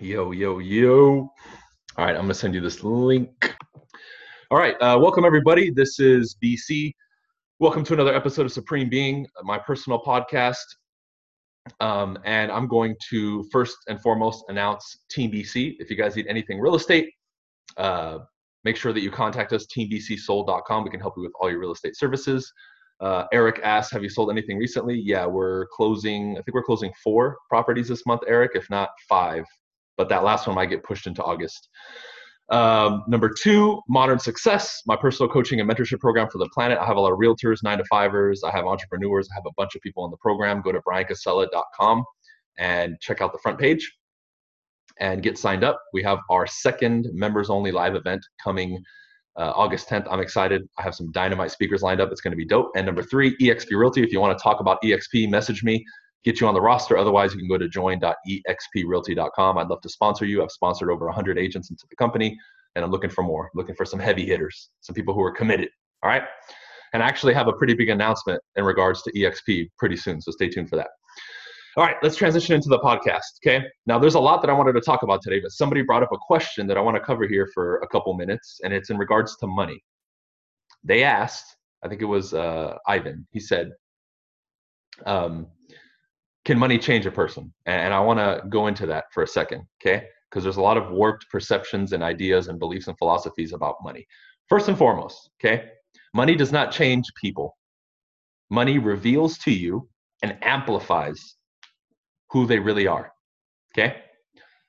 Yo, yo, yo. All right, I'm gonna send you this link. All right, uh, welcome everybody. This is BC. Welcome to another episode of Supreme Being, my personal podcast. Um, and I'm going to first and foremost announce Team BC. If you guys need anything real estate, uh, make sure that you contact us, teambcsold.com. We can help you with all your real estate services. Uh, Eric asked, "Have you sold anything recently?" Yeah, we're closing. I think we're closing four properties this month, Eric, if not five but that last one might get pushed into August. Um, number two, Modern Success, my personal coaching and mentorship program for the planet. I have a lot of realtors, nine to fivers. I have entrepreneurs. I have a bunch of people in the program. Go to bryancasella.com and check out the front page and get signed up. We have our second members only live event coming uh, August 10th. I'm excited. I have some dynamite speakers lined up. It's going to be dope. And number three, EXP Realty. If you want to talk about EXP, message me get you on the roster. Otherwise, you can go to join.exprealty.com. I'd love to sponsor you. I've sponsored over 100 agents into the company, and I'm looking for more. looking for some heavy hitters, some people who are committed. All right. And I actually have a pretty big announcement in regards to EXP pretty soon, so stay tuned for that. All right, let's transition into the podcast. Okay. Now, there's a lot that I wanted to talk about today, but somebody brought up a question that I want to cover here for a couple minutes, and it's in regards to money. They asked, I think it was uh, Ivan, he said, um, can money change a person? And I want to go into that for a second, okay? Because there's a lot of warped perceptions and ideas and beliefs and philosophies about money. First and foremost, okay? Money does not change people. Money reveals to you and amplifies who they really are, okay?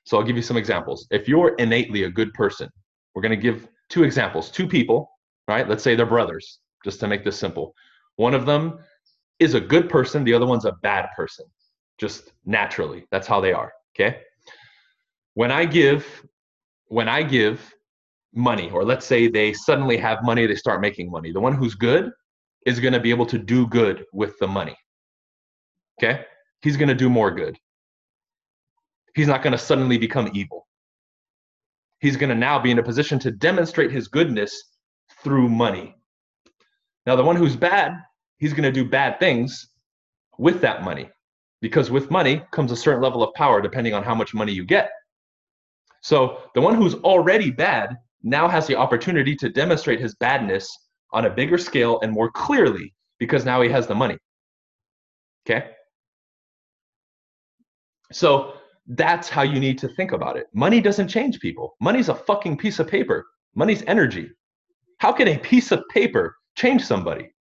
So I'll give you some examples. If you're innately a good person, we're going to give two examples, two people, right? Let's say they're brothers, just to make this simple. One of them is a good person, the other one's a bad person just naturally. That's how they are. Okay. When I give, when I give money, or let's say they suddenly have money, they start making money, the one who's good is going to be able to do good with the money. Okay. He's going to do more good. He's not going to suddenly become evil. He's going to now be in a position to demonstrate his goodness through money. Now, the one who's bad, he's going to do bad things with that money because with money comes a certain level of power depending on how much money you get. So the one who's already bad now has the opportunity to demonstrate his badness on a bigger scale and more clearly because now he has the money. Okay? So that's how you need to think about it. Money doesn't change people. Money's a fucking piece of paper. Money's energy. How can a piece of paper change somebody?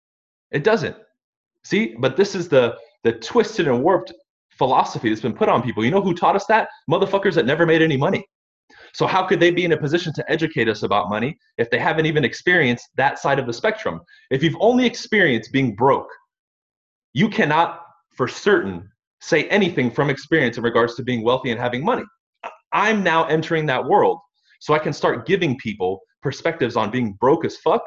It doesn't. See, but this is the the twisted and warped philosophy that's been put on people. You know who taught us that? Motherfuckers that never made any money. So how could they be in a position to educate us about money if they haven't even experienced that side of the spectrum? If you've only experienced being broke, you cannot for certain say anything from experience in regards to being wealthy and having money. I'm now entering that world so I can start giving people perspectives on being broke as fuck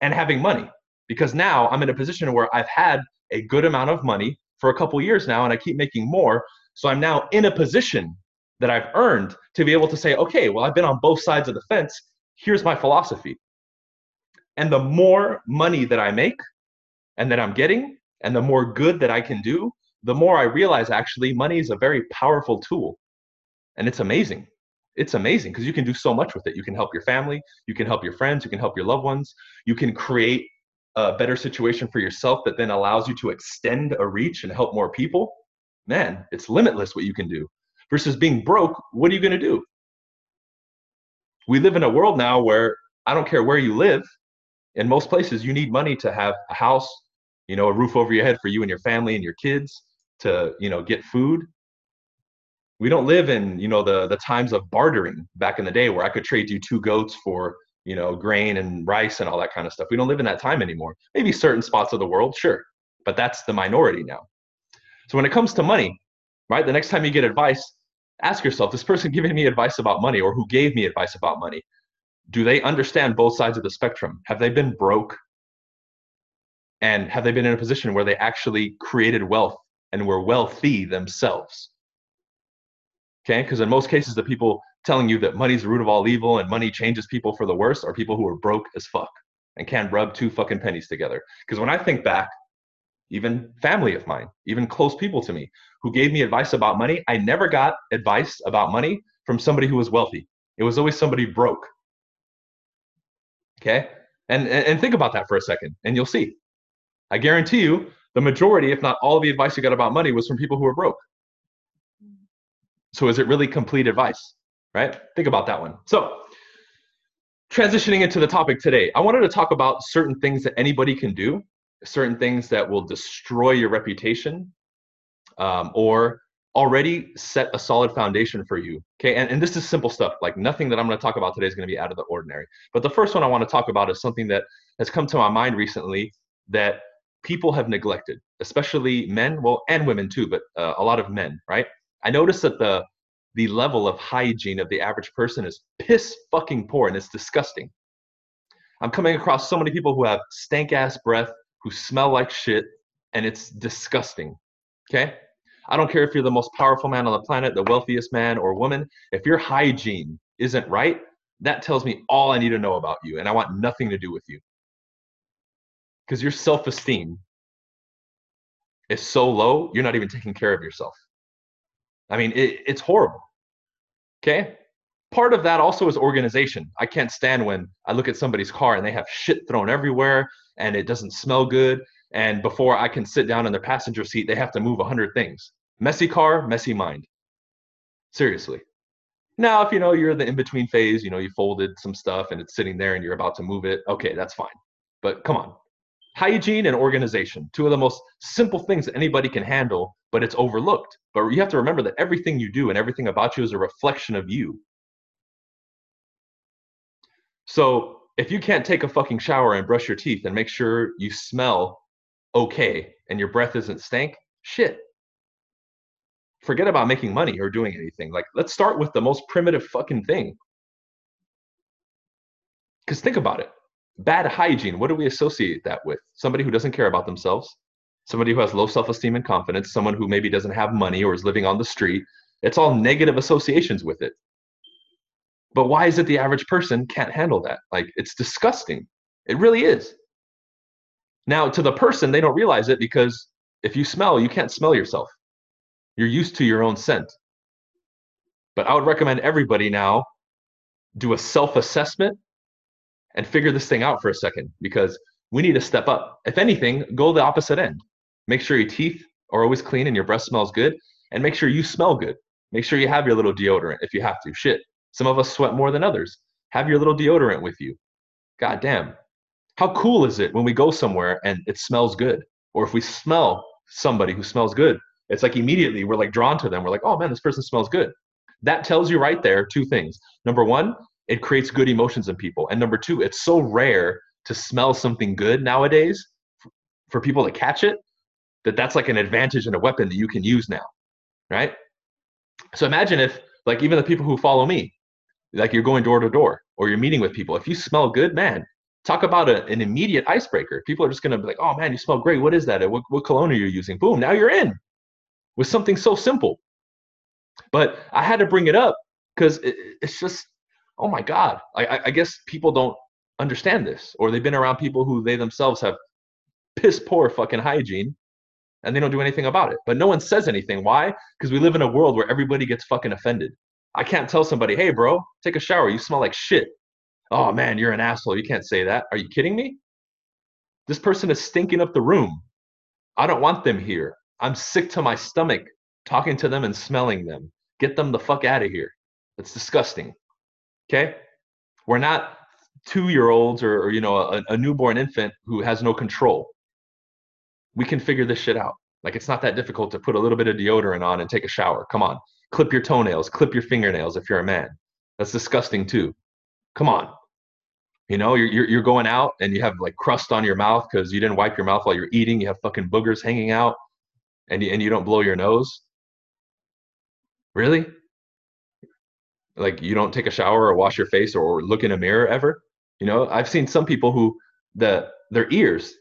and having money because now I'm in a position where I've had a good amount of money for a couple years now and I keep making more. So I'm now in a position that I've earned to be able to say, okay, well, I've been on both sides of the fence. Here's my philosophy. And the more money that I make and that I'm getting, and the more good that I can do, the more I realize actually money is a very powerful tool. And it's amazing. It's amazing because you can do so much with it. You can help your family, you can help your friends, you can help your loved ones, you can create a better situation for yourself that then allows you to extend a reach and help more people, man, it's limitless what you can do. Versus being broke, what are you going to do? We live in a world now where I don't care where you live, in most places you need money to have a house, you know, a roof over your head for you and your family and your kids to, you know, get food. We don't live in, you know, the the times of bartering back in the day where I could trade you two goats for you know, grain and rice and all that kind of stuff. We don't live in that time anymore. Maybe certain spots of the world, sure, but that's the minority now. So when it comes to money, right, the next time you get advice, ask yourself this person giving me advice about money or who gave me advice about money, do they understand both sides of the spectrum? Have they been broke? And have they been in a position where they actually created wealth and were wealthy themselves? Okay, because in most cases, the people telling you that money's the root of all evil and money changes people for the worse are people who are broke as fuck and can't rub two fucking pennies together. Because when I think back, even family of mine, even close people to me who gave me advice about money, I never got advice about money from somebody who was wealthy. It was always somebody broke. Okay? And, and, think about that for a second, and you'll see. I guarantee you, the majority, if not all of the advice you got about money was from people who were broke. So is it really complete advice? Right? Think about that one. So transitioning into the topic today, I wanted to talk about certain things that anybody can do, certain things that will destroy your reputation um, or already set a solid foundation for you. Okay, and, and this is simple stuff, like nothing that I'm going to talk about today is going to be out of the ordinary. But the first one I want to talk about is something that has come to my mind recently that people have neglected, especially men, well, and women too, but uh, a lot of men, right? I noticed that the the level of hygiene of the average person is piss fucking poor and it's disgusting. I'm coming across so many people who have stank ass breath, who smell like shit, and it's disgusting. Okay? I don't care if you're the most powerful man on the planet, the wealthiest man or woman. If your hygiene isn't right, that tells me all I need to know about you, and I want nothing to do with you. Because your self esteem is so low, you're not even taking care of yourself. I mean, it, it's horrible. Okay? Part of that also is organization. I can't stand when I look at somebody's car and they have shit thrown everywhere and it doesn't smell good and before I can sit down in their passenger seat, they have to move a hundred things. Messy car, messy mind. Seriously. Now, if you know you're the in-between phase, you know you folded some stuff and it's sitting there and you're about to move it, okay, that's fine. But come on, hygiene and organization, two of the most simple things that anybody can handle, but it's overlooked. But you have to remember that everything you do and everything about you is a reflection of you. So if you can't take a fucking shower and brush your teeth and make sure you smell okay and your breath isn't stank, shit. Forget about making money or doing anything. Like, let's start with the most primitive fucking thing. Because think about it bad hygiene, what do we associate that with? Somebody who doesn't care about themselves, somebody who has low self esteem and confidence, someone who maybe doesn't have money or is living on the street. It's all negative associations with it. But why is it the average person can't handle that? Like, it's disgusting. It really is. Now, to the person, they don't realize it because if you smell, you can't smell yourself. You're used to your own scent. But I would recommend everybody now do a self assessment and figure this thing out for a second because we need to step up. If anything, go the opposite end. Make sure your teeth are always clean and your breath smells good, and make sure you smell good. Make sure you have your little deodorant if you have to. Shit. Some of us sweat more than others. Have your little deodorant with you. God damn. How cool is it when we go somewhere and it smells good? Or if we smell somebody who smells good, it's like immediately we're like drawn to them. We're like, oh man, this person smells good. That tells you right there two things. Number one, it creates good emotions in people. And number two, it's so rare to smell something good nowadays for people to catch it that that's like an advantage and a weapon that you can use now. Right. So imagine if, like, even the people who follow me, like you're going door to door or you're meeting with people, if you smell good, man, talk about a, an immediate icebreaker. People are just to be like, oh man, you smell great. What is that? What, what cologne are you using? Boom, now you're in with something so simple. But I had to bring it up because it, it's just, oh my God. I, I guess people don't understand this or they've been around people who they themselves have piss poor fucking hygiene and they don't do anything about it. But no one says anything. Why? Because we live in a world where everybody gets fucking offended. I can't tell somebody, hey, bro, take a shower. You smell like shit. Oh man, you're an asshole. You can't say that. Are you kidding me? This person is stinking up the room. I don't want them here. I'm sick to my stomach talking to them and smelling them. Get them the fuck out of here. It's disgusting. Okay? We're not two year olds or, you know a, a newborn infant who has no control. We can figure this shit out. Like it's not that difficult to put a little bit of deodorant on and take a shower. Come on. Clip your toenails, clip your fingernails if you're a man. That's disgusting too. Come on. You know, you're, you're going out and you have like crust on your mouth because you didn't wipe your mouth while you're eating. You have fucking boogers hanging out and you, and you don't blow your nose. Really? Like you don't take a shower or wash your face or look in a mirror ever? You know, I've seen some people who the their ears,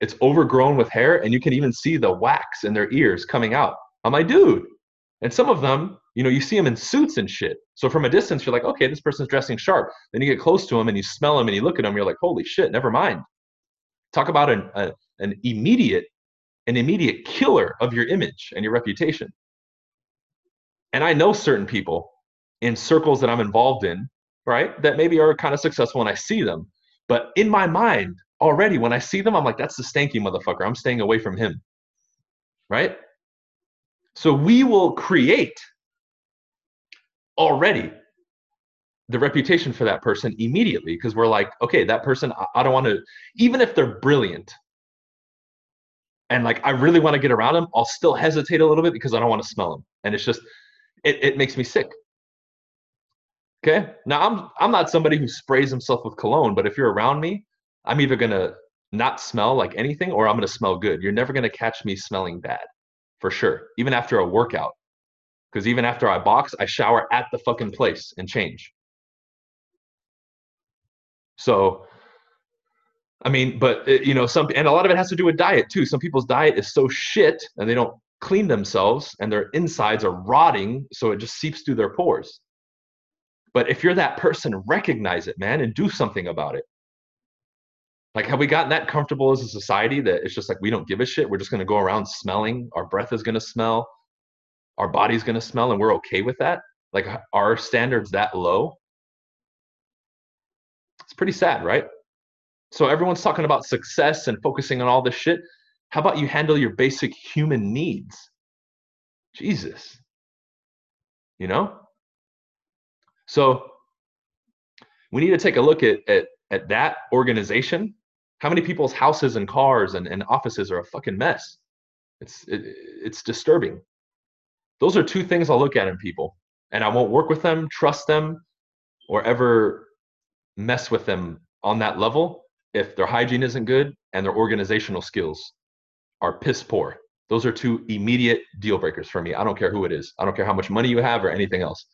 it's overgrown with hair and you can even see the wax in their ears coming out. I'm like, dude. And some of them you know, you see them in suits and shit. So from a distance, you're like, okay, this person's dressing sharp. Then you get close to them and you smell them and you look at them, you're like, holy shit, never mind. Talk about an, a, an immediate, an immediate killer of your image and your reputation. And I know certain people in circles that I'm involved in, right? That maybe are kind of successful and I see them. But in my mind, already when I see them, I'm like, that's the stanky motherfucker. I'm staying away from him. Right? So we will create already the reputation for that person immediately because we're like, okay, that person, I don't want to, even if they're brilliant and like I really want to get around them, I'll still hesitate a little bit because I don't want to smell them. And it's just, it, it makes me sick. Okay. Now I'm I'm not somebody who sprays himself with cologne, but if you're around me, I'm either gonna not smell like anything or I'm gonna smell good. You're never gonna catch me smelling bad, for sure. Even after a workout. Because even after I box, I shower at the fucking place and change. So I mean, but uh, you know, some and a lot of it has to do with diet too. Some people's diet is so shit and they don't clean themselves and their insides are rotting, so it just seeps through their pores. But if you're that person, recognize it, man, and do something about it. Like, have we gotten that comfortable as a society that it's just like we don't give a shit? We're just going to go around smelling. Our breath is going to smell. Our body's going to smell, and we're okay with that? Like, our standards that low? It's pretty sad, right? So, everyone's talking about success and focusing on all this shit. How about you handle your basic human needs? Jesus. You know? So we need to take a look at, at, at that organization. How many people's houses and cars and, and offices are a fucking mess? It's, it, it's disturbing. Those are two things I'll look at in people. And I won't work with them, trust them, or ever mess with them on that level if their hygiene isn't good and their organizational skills are piss poor. Those are two immediate deal breakers for me. I don't care who it is. I don't care how much money you have or anything else.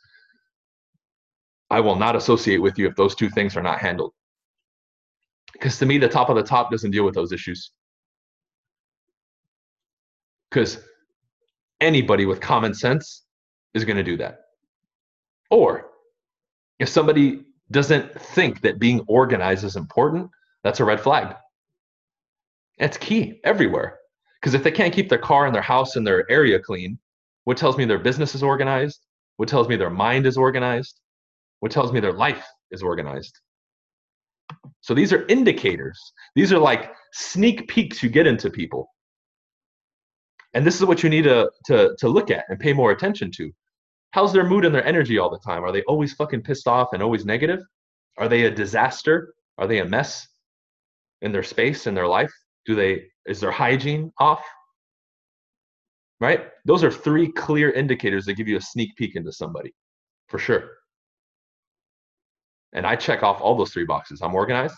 I will not associate with you if those two things are not handled. Because to me, the top of the top doesn't deal with those issues. Because anybody with common sense is going to do that. Or if somebody doesn't think that being organized is important, that's a red flag. It's key everywhere. Because if they can't keep their car and their house and their area clean, what tells me their business is organized? What tells me their mind is organized? What tells me their life is organized. So these are indicators. These are like sneak peeks you get into people. And this is what you need to, to, to look at and pay more attention to. How's their mood and their energy all the time? Are they always fucking pissed off and always negative? Are they a disaster? Are they a mess in their space, in their life? Do they is their hygiene off? Right? Those are three clear indicators that give you a sneak peek into somebody, for sure and I check off all those three boxes. I'm organized.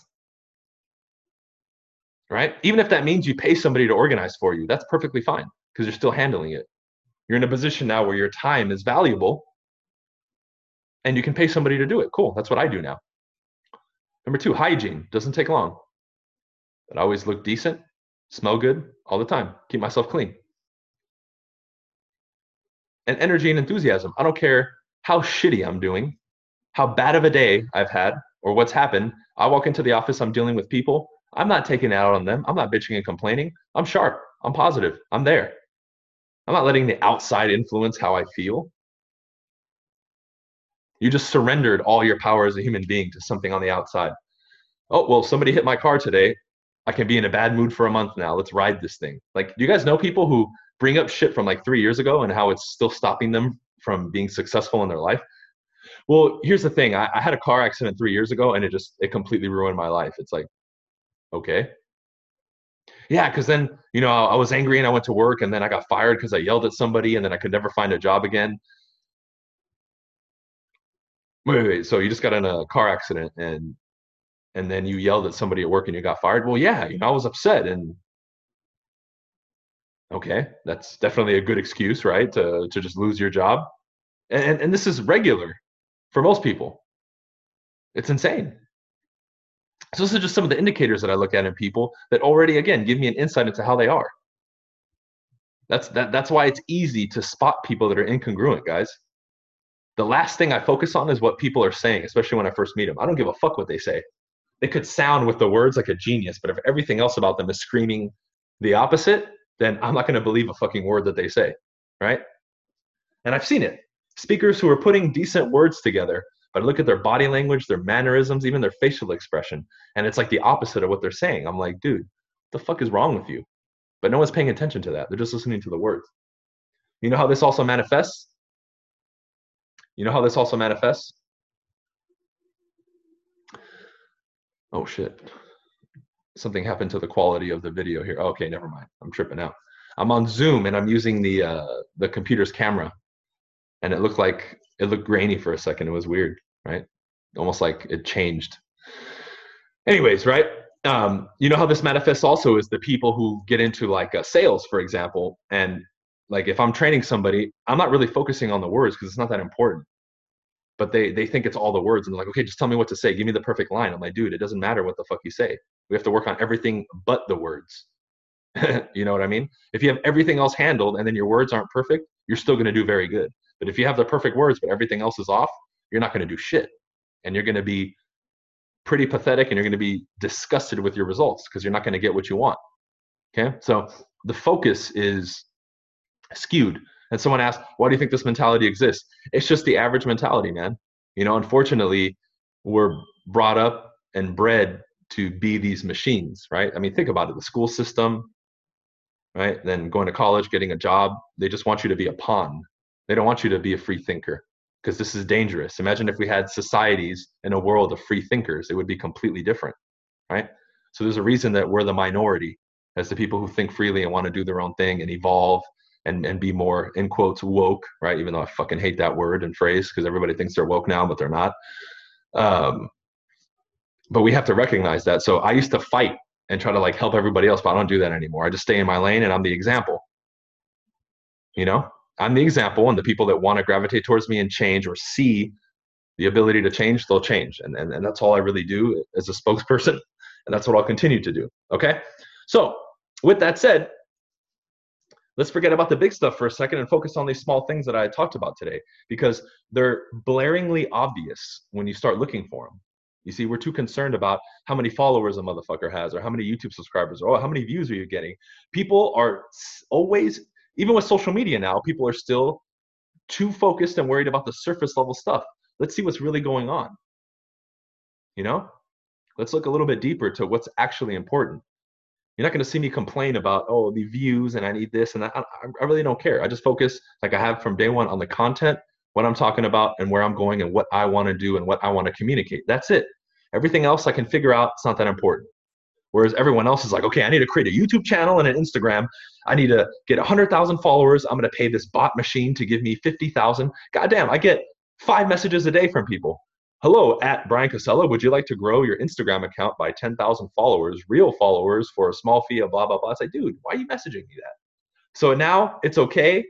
Right? Even if that means you pay somebody to organize for you, that's perfectly fine because you're still handling it. You're in a position now where your time is valuable and you can pay somebody to do it. Cool. That's what I do now. Number two, hygiene doesn't take long. But I always look decent, smell good all the time, keep myself clean. And energy and enthusiasm. I don't care how shitty I'm doing how bad of a day I've had or what's happened. I walk into the office, I'm dealing with people. I'm not taking it out on them. I'm not bitching and complaining. I'm sharp. I'm positive. I'm there. I'm not letting the outside influence how I feel. You just surrendered all your power as a human being to something on the outside. Oh, well, somebody hit my car today. I can be in a bad mood for a month now. Let's ride this thing. Like, do you guys know people who bring up shit from like three years ago and how it's still stopping them from being successful in their life? Well, here's the thing. I, I had a car accident three years ago, and it just it completely ruined my life. It's like, okay, yeah, because then you know I was angry and I went to work, and then I got fired because I yelled at somebody, and then I could never find a job again. Wait, wait, wait. So you just got in a car accident, and and then you yelled at somebody at work, and you got fired. Well, yeah, you know I was upset, and okay, that's definitely a good excuse, right? To to just lose your job, and and this is regular for most people. It's insane. So this is just some of the indicators that I look at in people that already, again, give me an insight into how they are. That's that, that's why it's easy to spot people that are incongruent, guys. The last thing I focus on is what people are saying, especially when I first meet them. I don't give a fuck what they say. They could sound with the words like a genius, but if everything else about them is screaming the opposite, then I'm not going to believe a fucking word that they say, right? And I've seen it. Speakers who are putting decent words together, but I look at their body language, their mannerisms, even their facial expression, and it's like the opposite of what they're saying. I'm like, dude, the fuck is wrong with you? But no one's paying attention to that. They're just listening to the words. You know how this also manifests? You know how this also manifests? Oh shit. Something happened to the quality of the video here. Okay, never mind. I'm tripping out. I'm on Zoom and I'm using the uh, the computer's camera, and it looked like it looked grainy for a second. It was weird, right? Almost like it changed. Anyways, right? Um, you know how this manifests also is the people who get into like uh, sales, for example, and like if I'm training somebody, I'm not really focusing on the words because it's not that important. But they they think it's all the words and they're like, okay, just tell me what to say. Give me the perfect line. I'm like, dude, it doesn't matter what the fuck you say. We have to work on everything but the words. you know what I mean? If you have everything else handled and then your words aren't perfect, you're still going to do very good. But if you have the perfect words but everything else is off, you're not going to do shit. And you're going to be pretty pathetic and you're going to be disgusted with your results because you're not going to get what you want. Okay? So the focus is skewed. And someone asked, why do you think this mentality exists? It's just the average mentality, man. You know, unfortunately, we're brought up and bred to be these machines, right? I mean, think about it the school system, right? Then going to college, getting a job, they just want you to be a pawn. They don't want you to be a free thinker because this is dangerous. Imagine if we had societies in a world of free thinkers, it would be completely different, right? So there's a reason that we're the minority as the people who think freely and want to do their own thing and evolve and, and be more in quotes woke, right? Even though I fucking hate that word and phrase because everybody thinks they're woke now, but they're not. Um, but we have to recognize that. So I used to fight and try to like help everybody else, but I don't do that anymore. I just stay in my lane and I'm the example. You know, I'm the example, and the people that want to gravitate towards me and change or see the ability to change, they'll change. And, and, and that's all I really do as a spokesperson. And that's what I'll continue to do. Okay. So, with that said, let's forget about the big stuff for a second and focus on these small things that I talked about today because they're blaringly obvious when you start looking for them. You see, we're too concerned about how many followers a motherfucker has or how many YouTube subscribers or oh, how many views are you getting. People are always, even with social media now, people are still too focused and worried about the surface level stuff. Let's see what's really going on. You know, let's look a little bit deeper to what's actually important. You're not going to see me complain about, oh, the views and I need this and that. I, I really don't care. I just focus, like I have from day one, on the content, what I'm talking about, and where I'm going, and what I want to do and what I want to communicate. That's it. Everything else I can figure out. It's not that important. Whereas everyone else is like, okay, I need to create a YouTube channel and an Instagram. I need to get 100,000 followers. I'm going to pay this bot machine to give me 50,000. Goddamn, I get five messages a day from people. Hello, at Bryan Casella. Would you like to grow your Instagram account by 10,000 followers, real followers, for a small fee of blah, blah, blah? It's like, dude, why are you messaging me that? So now it's okay.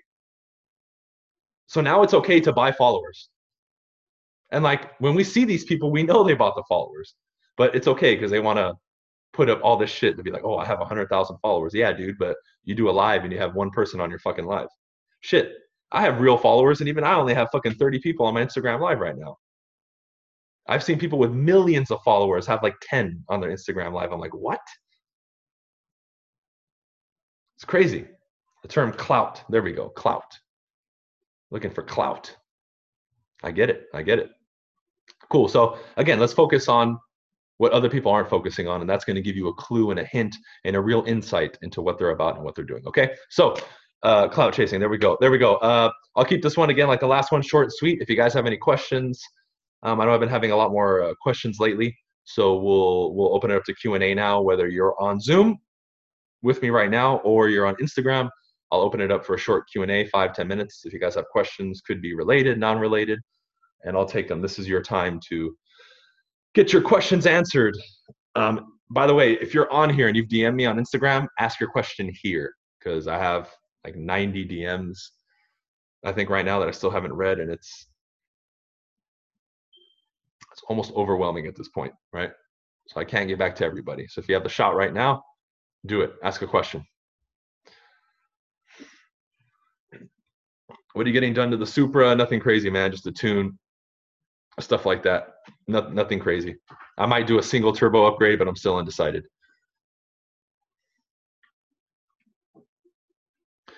So now it's okay to buy followers. And like when we see these people, we know they bought the followers, but it's okay because they want to put up all this shit to be like, oh, I have 100,000 followers. Yeah, dude, but you do a live and you have one person on your fucking live. Shit, I have real followers, and even I only have fucking 30 people on my Instagram live right now. I've seen people with millions of followers have like 10 on their Instagram live. I'm like, what? It's crazy. The term clout. There we go. Clout. Looking for clout. I get it. I get it. Cool. So again, let's focus on what other people aren't focusing on, and that's going to give you a clue and a hint and a real insight into what they're about and what they're doing. Okay. So uh, clout chasing. There we go. There we go. Uh, I'll keep this one again like the last one, short and sweet. If you guys have any questions, um, I know I've been having a lot more uh, questions lately, so we'll we'll open it up to Q and A now. Whether you're on Zoom with me right now or you're on Instagram, I'll open it up for a short Q and A, five ten minutes. If you guys have questions, could be related, non-related, and I'll take them. This is your time to get your questions answered. Um, by the way, if you're on here and you've DM'd me on Instagram, ask your question here because I have like 90 DMs. I think right now that I still haven't read, and it's it's almost overwhelming at this point, right? So I can't get back to everybody. So if you have the shot right now, do it. Ask a question. What are you getting done to the Supra? Nothing crazy, man. Just a tune, stuff like that. No, nothing crazy. I might do a single turbo upgrade, but I'm still undecided.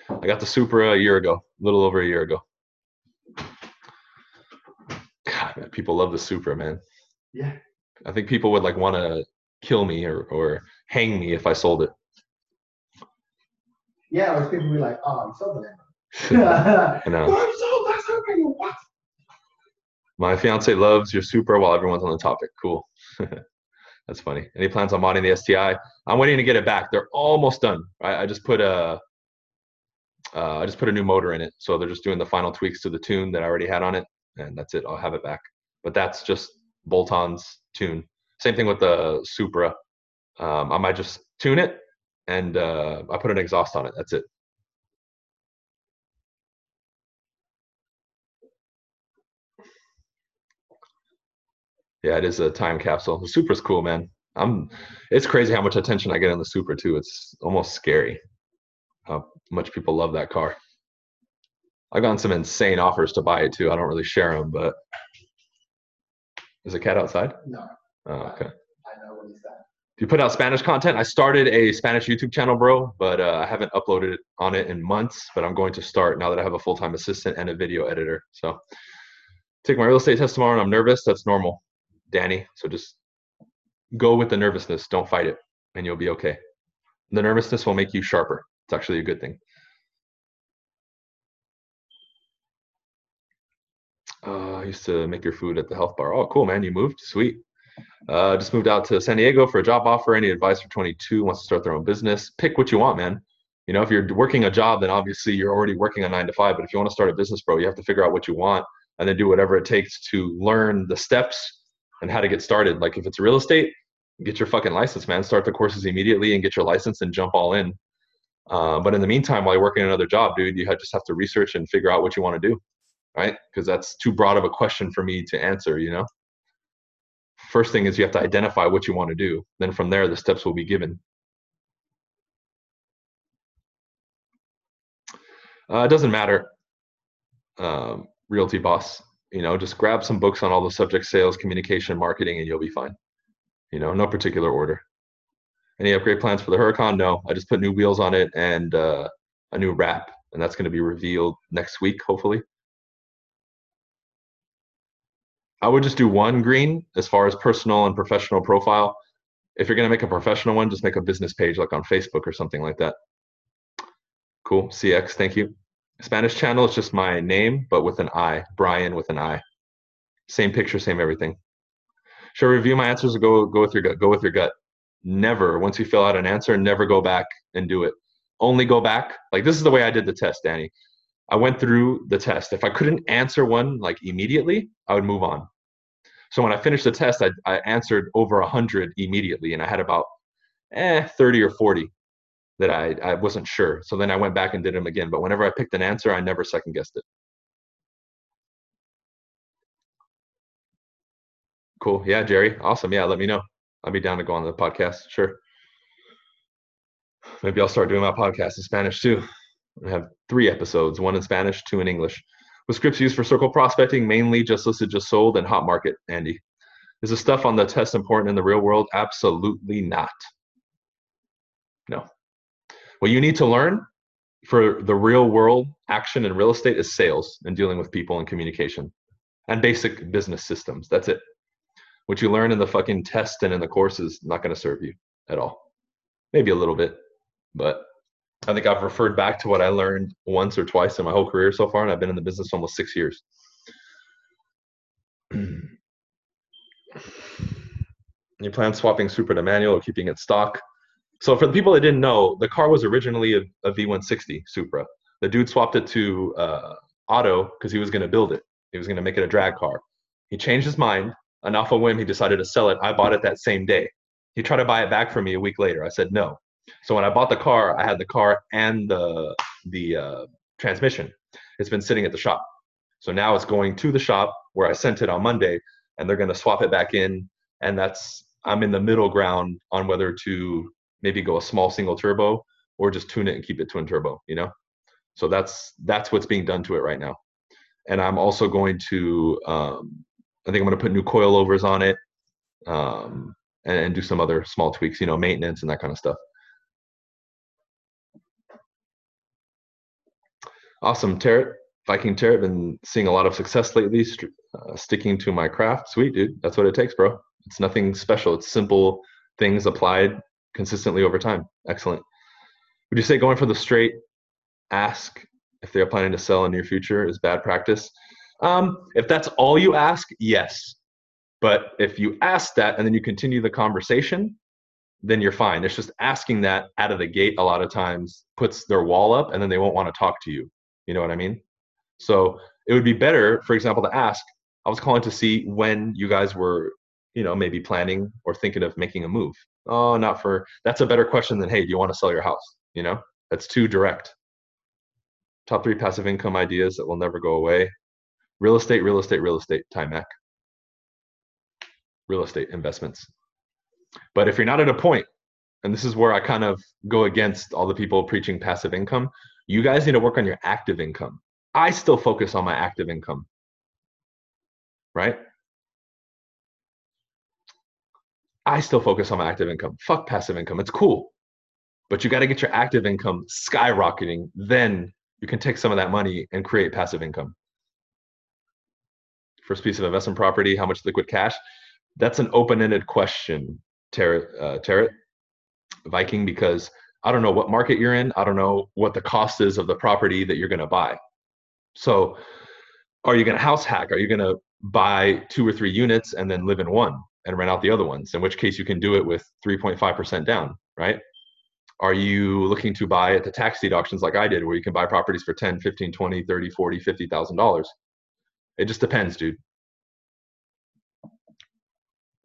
I got the Supra a year ago, a little over a year ago. God, man, people love the Supra, man. Yeah. I think people would like want to kill me or, or hang me if I sold it. Yeah, or people be like, oh, you sold Lambo. I know. Oh, I'm sold that Supra. What? My fiance loves your Supra while everyone's on the topic. Cool. That's funny. Any plans on modding the STI? I'm waiting to get it back. They're almost done. I, I just put a uh, I just put a new motor in it, so they're just doing the final tweaks to the tune that I already had on it, and that's it. I'll have it back. But that's just bolt-ons tune. Same thing with the Supra. Um, I might just tune it, and uh, I put an exhaust on it. That's it. Yeah, it is a time capsule. The Supra's cool, man. I'm. It's crazy how much attention I get on the Supra too. It's almost scary how much people love that car. I've gotten some insane offers to buy it too. I don't really share them, but is a cat outside? No, Oh, okay. I know what he said. Do you put out Spanish content? I started a Spanish YouTube channel, bro, but uh, I haven't uploaded on it in months. But I'm going to start now that I have a full time assistant and a video editor. So, take my real estate test tomorrow, and I'm nervous. That's normal, Danny. So just go with the nervousness. Don't fight it, and you'll be okay. The nervousness will make you sharper. It's actually a good thing. Uh, I used to make your food at the health bar. Oh, cool, man. You moved? Sweet. Uh, just moved out to San Diego for a job offer. Any advice for 22 wants to start their own business? Pick what you want, man. You know, if you're working a job, then obviously you're already working a nine to five. But if you want to start a business, bro, you have to figure out what you want and then do whatever it takes to learn the steps and how to get started. Like if it's real estate, get your fucking license, man. Start the courses immediately and get your license and jump all in. Uh, but in the meantime, while you're working another job, dude, you just have to research and figure out what you want to do, right? Because that's too broad of a question for me to answer, you know? First thing is you have to identify what you want to do. Then from there, the steps will be given. Uh, it doesn't matter, um, Realty Boss. You know, just grab some books on all the subject sales, communication, marketing, and you'll be fine. You know, no particular order. Any upgrade plans for the Huracan? No, I just put new wheels on it and uh, a new wrap, and that's going to be revealed next week, hopefully. I would just do one green as far as personal and professional profile. If you're going to make a professional one, just make a business page like on Facebook or something like that. Cool. CX, thank you. Spanish channel is just my name, but with an I. Brian with an I. Same picture, same everything. Should I review my answers or go go with your gut? Go with your gut. Never, once you fill out an answer, never go back and do it. Only go back. Like this is the way I did the test, Danny. I went through the test. If I couldn't answer one like immediately, I would move on. So when I finished the test, I, I answered over 100 immediately, and I had about eh, 30 or 40 that I, I wasn't sure. So then I went back and did them again. But whenever I picked an answer, I never second guessed it. Cool. Yeah, Jerry. Awesome. Yeah, let me know. I'll be down to go on the podcast. Sure. Maybe I'll start doing my podcast in Spanish too. I have three episodes, one in Spanish, two in English. With scripts used for circle prospecting, mainly just listed, just sold, and hot market, Andy. Is the stuff on the test important in the real world? Absolutely not. No. What you need to learn for the real world action in real estate is sales and dealing with people and communication and basic business systems. That's it. What you learn in the fucking test and in the course is not going to serve you at all. Maybe a little bit, but I think I've referred back to what I learned once or twice in my whole career so far, and I've been in the business almost six years. you plan swapping Supra to manual or keeping it stock? So for the people that didn't know, the car was originally a a V160 Supra. The dude swapped it to uh, auto because he was going to build it. He was going to make it a drag car. He changed his mind, and off a whim, he decided to sell it. I bought it that same day. He tried to buy it back from me a week later. I said no. So when I bought the car, I had the car and the the uh, transmission. It's been sitting at the shop. So now it's going to the shop where I sent it on Monday, and they're going to swap it back in. And that's I'm in the middle ground on whether to maybe go a small single turbo or just tune it and keep it twin turbo. You know, so that's that's what's being done to it right now. And I'm also going to um, I think I'm going to put new coilovers on it um, and, and do some other small tweaks, you know, maintenance and that kind of stuff. Awesome, Tarot. Viking Tarot, been seeing a lot of success lately, uh, sticking to my craft. Sweet, dude. That's what it takes, bro. It's nothing special. It's simple things applied consistently over time. Excellent. Would you say going for the straight ask if they're planning to sell in near future is bad practice? Um, if that's all you ask, yes. But if you ask that and then you continue the conversation, then you're fine. It's just asking that out of the gate a lot of times puts their wall up and then they won't want to talk to you. You know what I mean? So it would be better, for example, to ask, I was calling to see when you guys were, you know, maybe planning or thinking of making a move. Oh, not for that's a better question than, hey, do you want to sell your house? You know, that's too direct. Top three passive income ideas that will never go away. Real estate, real estate, real estate, time Timac. Real estate investments. But if you're not at a point, and this is where I kind of go against all the people preaching passive income, you guys need to work on your active income. I still focus on my active income, right? I still focus on my active income. Fuck passive income. It's cool. But you got to get your active income skyrocketing. Then you can take some of that money and create passive income. First piece of investment property, how much liquid cash? That's an open ended question, Tarot, uh, Viking, because I don't know what market you're in. I don't know what the cost is of the property that you're going to buy. So, are you going to house hack? Are you going to buy two or three units and then live in one and rent out the other ones? In which case, you can do it with 3.5% down, right? Are you looking to buy at the tax deed auctions like I did, where you can buy properties for 10, 15, 20, 30, 40, 50,000 dollars? It just depends, dude.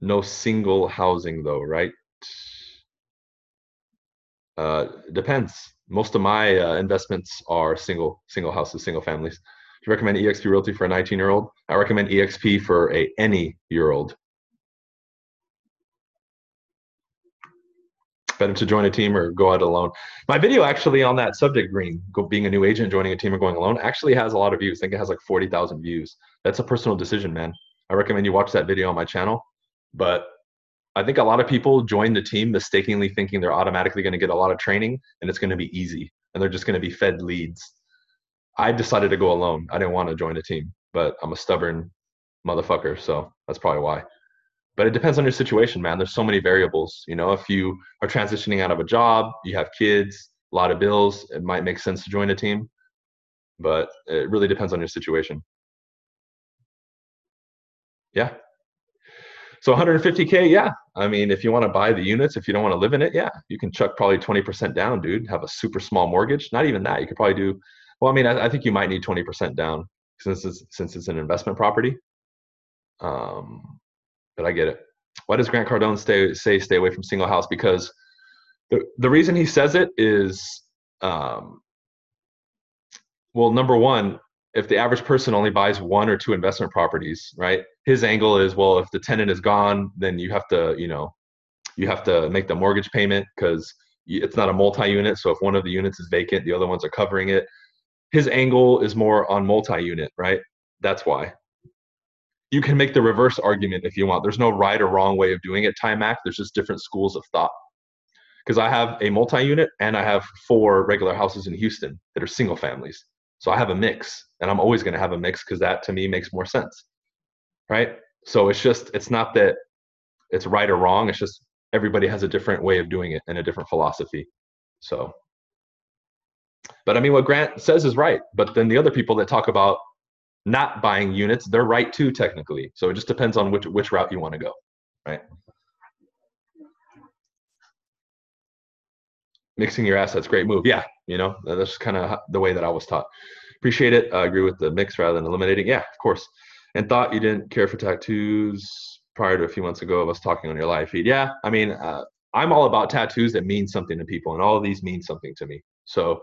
No single housing though, right? Uh, depends. Most of my uh, investments are single single houses, single families. Do you recommend EXP Realty for a 19 year old? I recommend EXP for a any year old. Better to join a team or go out alone. My video actually on that subject, Green, being a new agent, joining a team or going alone, actually has a lot of views. I think it has like 40,000 views. That's a personal decision, man. I recommend you watch that video on my channel. But I think a lot of people join the team mistakenly thinking they're automatically going to get a lot of training and it's going to be easy and they're just going to be fed leads. I decided to go alone. I didn't want to join a team, but I'm a stubborn motherfucker, so that's probably why. But it depends on your situation, man. There's so many variables. You know, if you are transitioning out of a job, you have kids, a lot of bills, it might make sense to join a team. But it really depends on your situation. Yeah, so 150k, yeah. I mean, if you want to buy the units, if you don't want to live in it, yeah, you can chuck probably 20% down, dude. Have a super small mortgage. Not even that. You could probably do. Well, I mean, I, I think you might need 20% down since it's since it's an investment property. Um, but I get it. Why does Grant Cardone stay say stay away from single house? Because the the reason he says it is, um, well, number one, if the average person only buys one or two investment properties, right? His angle is, well, if the tenant is gone, then you have to, you know, you have to make the mortgage payment because it's not a multi-unit. So if one of the units is vacant, the other ones are covering it. His angle is more on multi-unit, right? That's why. You can make the reverse argument if you want. There's no right or wrong way of doing it, Time Timac. There's just different schools of thought. Because I have a multi-unit and I have four regular houses in Houston that are single families so I have a mix, and I'm always going to have a mix because that to me makes more sense, right? So it's just it's not that it's right or wrong. It's just everybody has a different way of doing it and a different philosophy. So, but I mean, what Grant says is right. But then the other people that talk about not buying units, they're right too technically. So it just depends on which which route you want to go, right? Mixing your assets, great move. Yeah, you know, that's kind of the way that I was taught. Appreciate it. I agree with the mix rather than eliminating. Yeah, of course. And thought you didn't care for tattoos prior to a few months ago of us talking on your live feed. Yeah, I mean, uh, I'm all about tattoos that mean something to people, and all of these mean something to me. So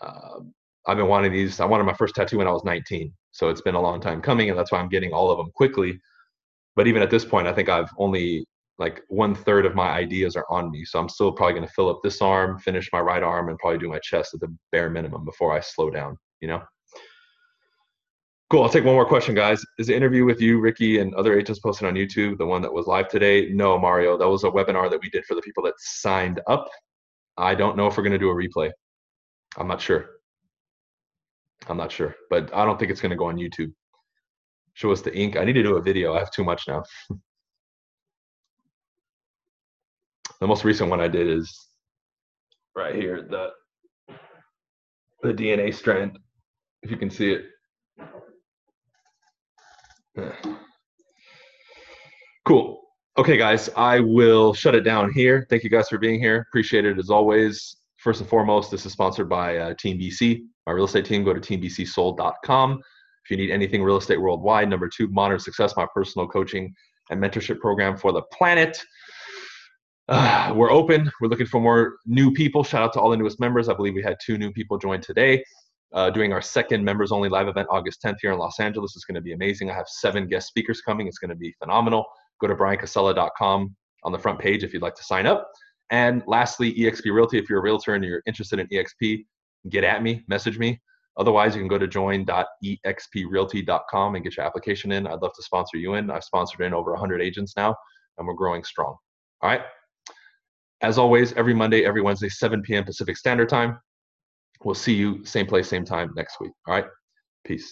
uh, I've been wanting these. I wanted my first tattoo when I was 19, so it's been a long time coming, and that's why I'm getting all of them quickly. But even at this point, I think I've only like one third of my ideas are on me. So I'm still probably going to fill up this arm, finish my right arm, and probably do my chest at the bare minimum before I slow down, you know? Cool. I'll take one more question, guys. Is the interview with you, Ricky, and other agents posted on YouTube the one that was live today? No, Mario. That was a webinar that we did for the people that signed up. I don't know if we're going to do a replay. I'm not sure. I'm not sure, but I don't think it's going to go on YouTube. Show us the ink. I need to do a video. I have too much now. the most recent one I did is right here, the the DNA strand, if you can see it. Cool. Okay, guys, I will shut it down here. Thank you guys for being here. Appreciate it as always. First and foremost, this is sponsored by uh, Team BC, my real estate team. Go to teambcsold.com if you need anything real estate worldwide. Number two, Modern Success, my personal coaching and mentorship program for the planet. Uh, we're open. We're looking for more new people. Shout out to all the newest members. I believe we had two new people join today. Uh, doing our second members only live event August 10th here in Los Angeles. It's going to be amazing. I have seven guest speakers coming. It's going to be phenomenal. Go to bryancasella.com on the front page if you'd like to sign up. And lastly, eXp Realty. If you're a realtor and you're interested in eXp, get at me, message me. Otherwise, you can go to join.exprealty.com and get your application in. I'd love to sponsor you in. I've sponsored in over 100 agents now, and we're growing strong. All right. As always, every Monday, every Wednesday, 7 p.m. Pacific Standard Time. We'll see you same place, same time next week. All right. Peace.